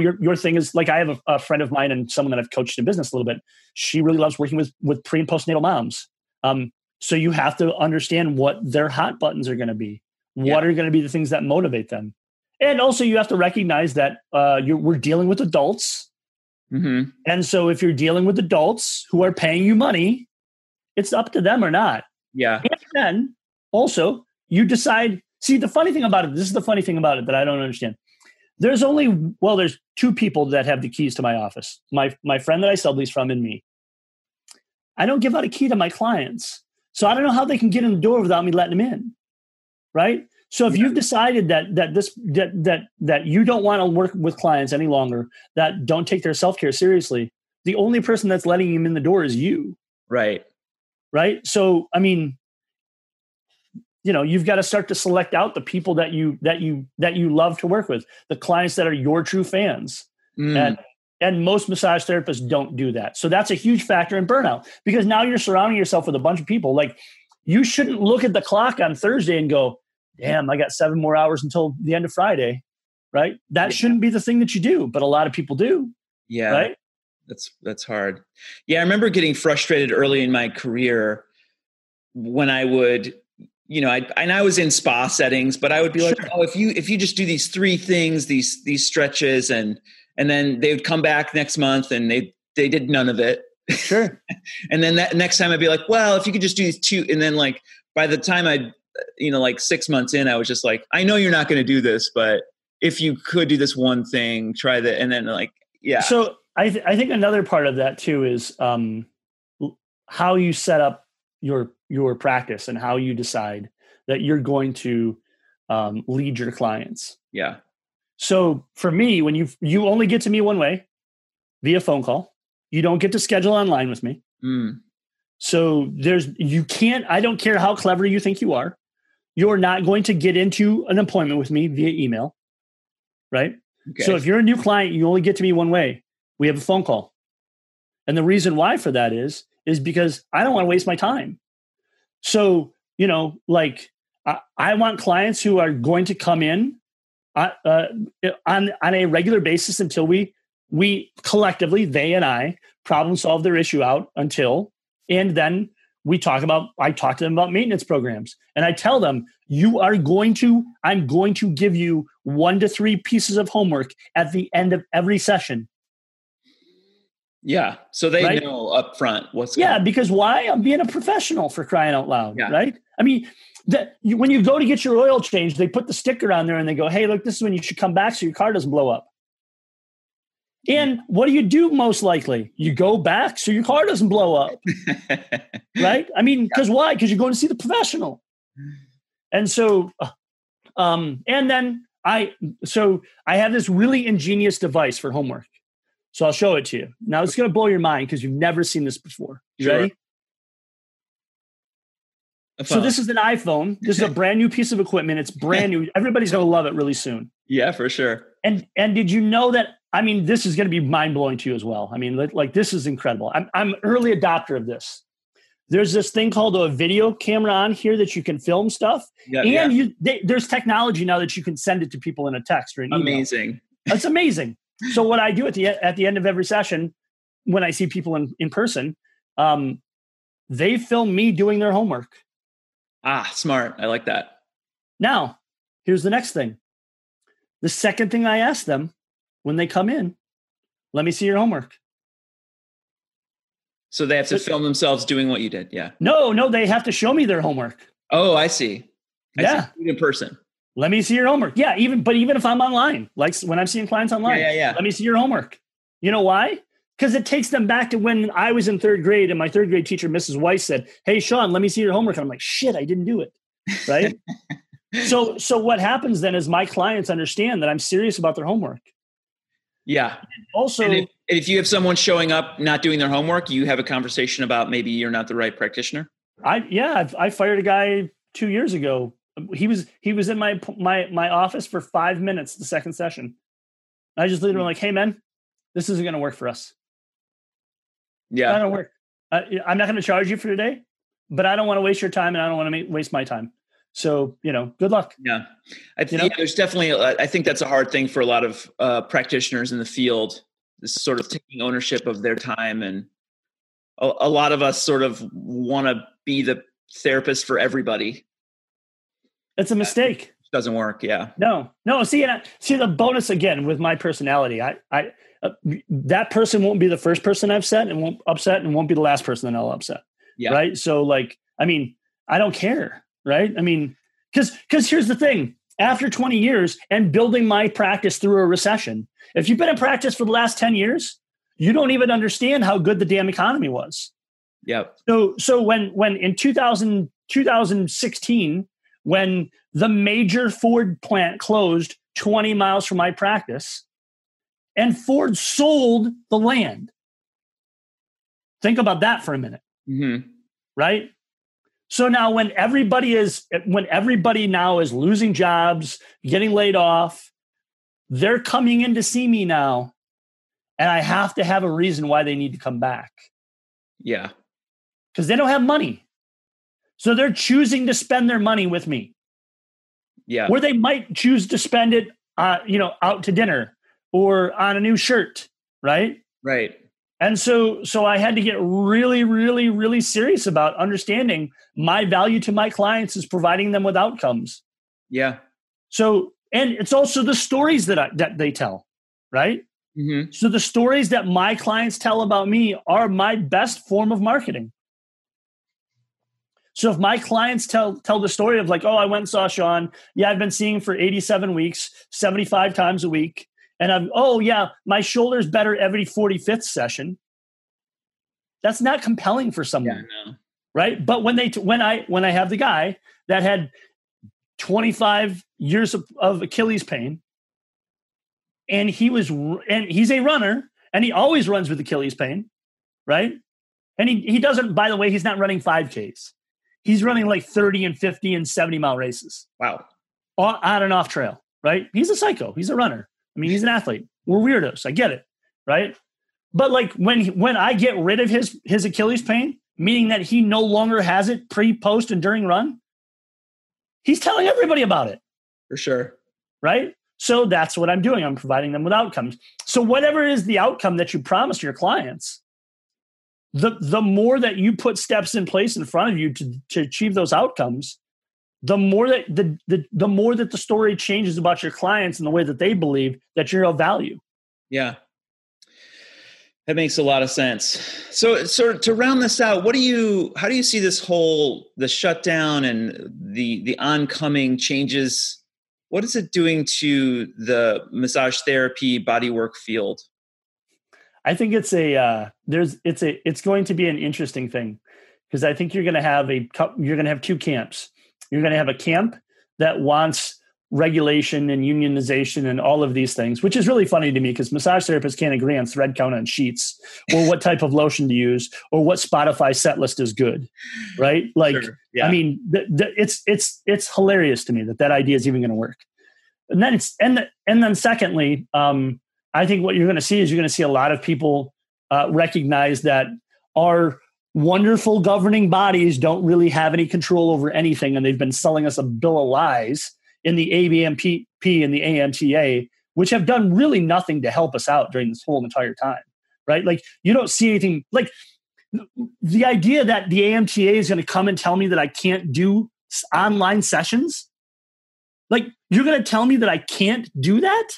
your your thing is like I have a, a, friend of mine and someone that I've coached in business a little bit. She really loves working with with pre and postnatal moms. Um, so you have to understand what their hot buttons are going to be. Yeah. What are going to be the things that motivate them, and also you have to recognize that uh, we're dealing with adults. Mm-hmm. And so if you're dealing with adults who are paying you money, it's up to them or not. Yeah. And then also you decide. See, the funny thing about it, this is the funny thing about it that I don't understand there's only well there's two people that have the keys to my office my my friend that i sell these from and me i don't give out a key to my clients So I don't know how they can get in the door without me letting them in. Right. So if yeah. you've decided that that this that that that you don't want to work with clients any longer that don't take their self care seriously, the only person that's letting them in the door is you. Right. Right. So I mean, you know, you've got to start to select out the people that you that you that you love to work with, the clients that are your true fans. Mm. And and most massage therapists don't do that. So that's a huge factor in burnout because now you're surrounding yourself with a bunch of people. Like you shouldn't look at the clock on Thursday and go, damn, I got seven more hours until the end of Friday. Right. That yeah. shouldn't be the thing that you do, but a lot of people do. Yeah. Right. That's that's hard. Yeah, I remember getting frustrated early in my career when I would you know, I and I was in spa settings, but I would be like, sure. oh, if you if you just do these three things, these these stretches, and and then they would come back next month and they they did none of it. Sure. and then that next time I'd be like, well, if you could just do these two, and then like by the time I, you know, like six months in, I was just like, I know you're not going to do this, but if you could do this one thing, try that, and then like, yeah. So I th- I think another part of that too is um, how you set up your your practice and how you decide that you're going to um, lead your clients. Yeah. So for me, when you you only get to me one way, via phone call, you don't get to schedule online with me. Mm. So there's you can't. I don't care how clever you think you are. You're not going to get into an appointment with me via email, right? Okay. So if you're a new client, you only get to me one way. We have a phone call, and the reason why for that is is because I don't want to waste my time. So, you know, like I, I want clients who are going to come in uh, uh, on on a regular basis until we we collectively they and I problem solve their issue out until and then we talk about I talk to them about maintenance programs and I tell them you are going to I'm going to give you one to three pieces of homework at the end of every session yeah. So they right? know up front what's Yeah, because why? I'm being a professional for crying out loud. Yeah. Right. I mean, that you, when you go to get your oil changed, they put the sticker on there and they go, Hey, look, this is when you should come back so your car doesn't blow up. And what do you do most likely? You go back so your car doesn't blow up. right? I mean, because yeah. why? Because you're going to see the professional. And so, uh, um, and then I, so I have this really ingenious device for homework. So I'll show it to you. Now it's going to blow your mind because you've never seen this before. You sure. ready? So this is an iPhone. This is a brand new piece of equipment. It's brand new. Everybody's going to love it really soon. Yeah, for sure. And and did you know that? I mean, this is going to be mind blowing to you as well. I mean, like, like this is incredible. I'm I'm an early adopter of this. There's this thing called a video camera on here that you can film stuff, yeah, and yeah. you they, there's technology now that you can send it to people in a text or an email. Amazing. That's amazing so what I do at the at the end of every session, when I see people in in person, um, they film me doing their homework. Ah, smart. I like that. Now, here's the next thing. The second thing I ask them when they come in, let me see your homework. So they have to film themselves doing what you did. Yeah. No, no, they have to show me their homework. Oh, I see. I yeah. See. In person. Let me see your homework. Yeah, even but even if I'm online, like when I'm seeing clients online, yeah, yeah, yeah. let me see your homework. You know why? Because it takes them back to when I was in third grade and my third grade teacher, Mrs. Weiss, said, Hey Sean, let me see your homework. And I'm like, shit, I didn't do it. Right. so so what happens then is my clients understand that I'm serious about their homework. Yeah. And also and if, if you have someone showing up not doing their homework, you have a conversation about maybe you're not the right practitioner. I yeah, I've, I fired a guy two years ago he was he was in my my my office for five minutes the second session. I just literally like, hey man, this isn't going to work for us. Yeah, not going to work. I, I'm not going to charge you for today, but I don't want to waste your time, and I don't want to waste my time. So you know, good luck. Yeah, I think yeah, there's definitely. I think that's a hard thing for a lot of uh, practitioners in the field. This sort of taking ownership of their time, and a, a lot of us sort of want to be the therapist for everybody it's a mistake. It doesn't work. Yeah. No, no. See, see the bonus again with my personality. I, I, uh, that person won't be the first person I've set and won't upset, and won't be the last person that I'll upset. Yeah. Right. So, like, I mean, I don't care. Right. I mean, because because here's the thing. After 20 years and building my practice through a recession, if you've been in practice for the last 10 years, you don't even understand how good the damn economy was. Yeah. So so when when in 2000 2016 when the major Ford plant closed 20 miles from my practice and Ford sold the land. Think about that for a minute. Mm-hmm. Right? So now when everybody is when everybody now is losing jobs, getting laid off, they're coming in to see me now and I have to have a reason why they need to come back. Yeah. Cuz they don't have money. So they're choosing to spend their money with me. Yeah. Where they might choose to spend it uh, you know, out to dinner or on a new shirt, right? Right. And so so I had to get really really really serious about understanding my value to my clients is providing them with outcomes. Yeah. So and it's also the stories that I, that they tell, right? Mm-hmm. So the stories that my clients tell about me are my best form of marketing. So if my clients tell tell the story of like, oh, I went and saw Sean, yeah, I've been seeing for 87 weeks, 75 times a week, and I'm oh yeah, my shoulder's better every 45th session. That's not compelling for someone, Yeah. Right? But when they when I when I have the guy that had 25 years of, of Achilles pain, and he was and he's a runner, and he always runs with Achilles pain, right? And he he doesn't. By the way, he's not running 5Ks. He's running like 30 and 50 and 70 mile races Wow. on, on and off trail, right? He's a psycho. He's a runner. I mean, he's an athlete. We're weirdos. I get it, right? But like when when I get rid of his his Achilles pain, meaning that he no longer has it pre, post, and during run, he's telling everybody about it, For sure. right? So that's what I'm doing. I'm providing them with outcomes. So whatever is the outcome that you promise your clients, the the more that you put steps in place in front of you to to achieve those outcomes, the more that the, the the more that the story changes about your clients and the way that they believe that you're of value. Yeah. That makes a lot of sense. So, so to round this out, what do you, how do you see this whole the shutdown and the the oncoming changes? What is it doing to the massage therapy bodywork field? I think it's a uh, there's it's a it's going to be an interesting thing because I think you're going to have a you're going to have two camps. You're going to have a camp that wants regulation and unionization and all of these things, which is really funny to me because massage therapists can't agree on thread count on sheets or what type of lotion to use or what Spotify set list is good, right? Like, Sure. Yeah. I mean, it's it's it's hilarious to me that that idea is even going to work. And then it's and the, and then secondly, um, I think what you're going to see is you're going to see a lot of people uh, recognize that our wonderful governing bodies don't really have any control over anything, and they've been selling us a bill of lies in the ABMP and the AMTA, which have done really nothing to help us out during this whole entire time, right? Like you don't see anything like the idea that the AMTA is going to come and tell me that I can't do online sessions. Like you're going to tell me that I can't do that?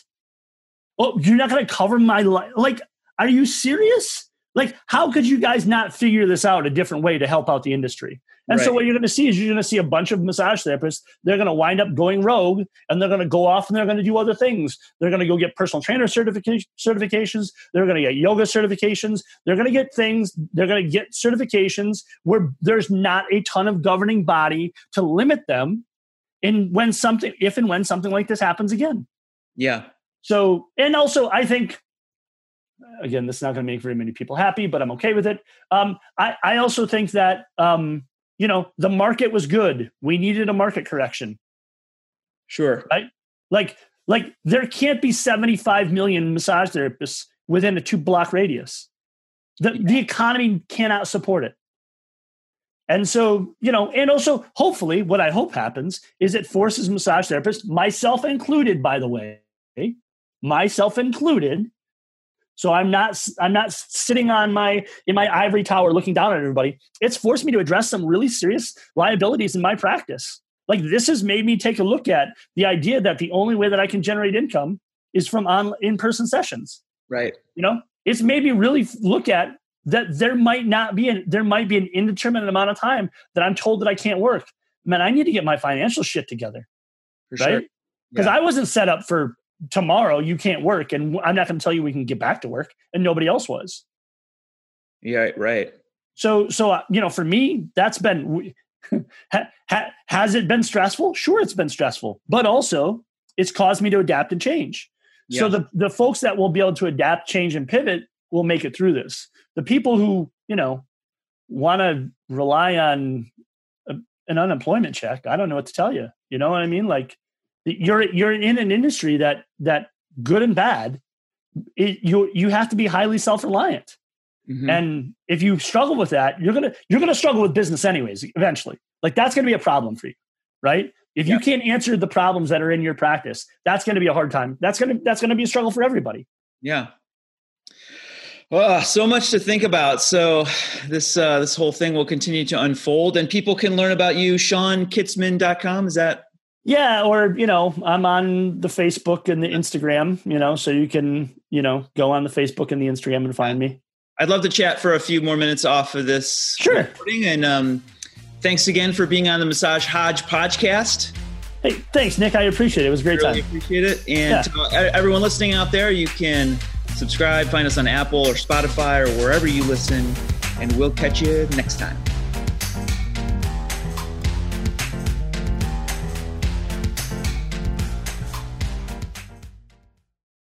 Oh, you're not going to cover my life? Like, are you serious? Like, how could you guys not figure this out a different way to help out the industry? And so what you're going to see is you're going to see a bunch of massage therapists. They're going to wind up going rogue, and they're going to go off and they're going to do other things. They're going to go get personal trainer certification certifications. They're going to get yoga certifications. They're going to get things. They're going to get certifications where there's not a ton of governing body to limit them. In when something, if and when something like this happens again. Yeah. So, and also, I think, again, this is not going to make very many people happy, but I'm okay with it. Um, I, I also think that, um, you know, the market was good. We needed a market correction. Sure. Right? Like, like there can't be 75 million massage therapists within a two block radius. The, the economy cannot support it. And so, you know, and also hopefully what I hope happens is it forces massage therapists, myself included, by the way, myself included. So I'm not I'm not sitting on my in my ivory tower looking down at everybody. It's forced me to address some really serious liabilities in my practice. Like this has made me take a look at the idea that the only way that I can generate income is from on in-person sessions. Right. You know, it's made me really look at that there might not be an there might be an indeterminate amount of time that I'm told that I can't work. Man, I need to get my financial shit together For right? Because Yeah. I wasn't set up for tomorrow. You can't work, and I'm not going to tell you we can get back to work, and nobody else was. Yeah. Right. So, so uh, you know, for me, that's been ha, ha, has it been stressful? Sure, it's been stressful, but also it's caused me to adapt and change. Yeah. So the the folks that will be able to adapt, change, and pivot will make it through this. The people who you know want to rely on a, an unemployment check, I don't know what to tell you. You know what I mean? Like you're you're in an industry that that good and bad, it, you you have to be highly self reliant. Mm-hmm. And if you struggle with that, you're gonna you're gonna struggle with business anyways. Eventually, like that's gonna be a problem for you, right? If you can't answer the problems that are in your practice, that's gonna be a hard time. That's gonna that's gonna be a struggle for everybody. Yeah. Well, so much to think about. So this uh, this whole thing will continue to unfold, and people can learn about you. SeanKitzman.com. Is that yeah, or you know, I'm on the Facebook and the Instagram, you know, so you can, you know, go on the Facebook and the Instagram and find me. I'd love to chat for a few more minutes off of this sure. recording. And um, thanks again for being on the Massage Hodge podcast. Hey, thanks, Nick. I appreciate it. It was a great really time. Appreciate it. And yeah. uh, everyone listening out there, you can subscribe, find us on Apple or Spotify or wherever you listen, and we'll catch you next time.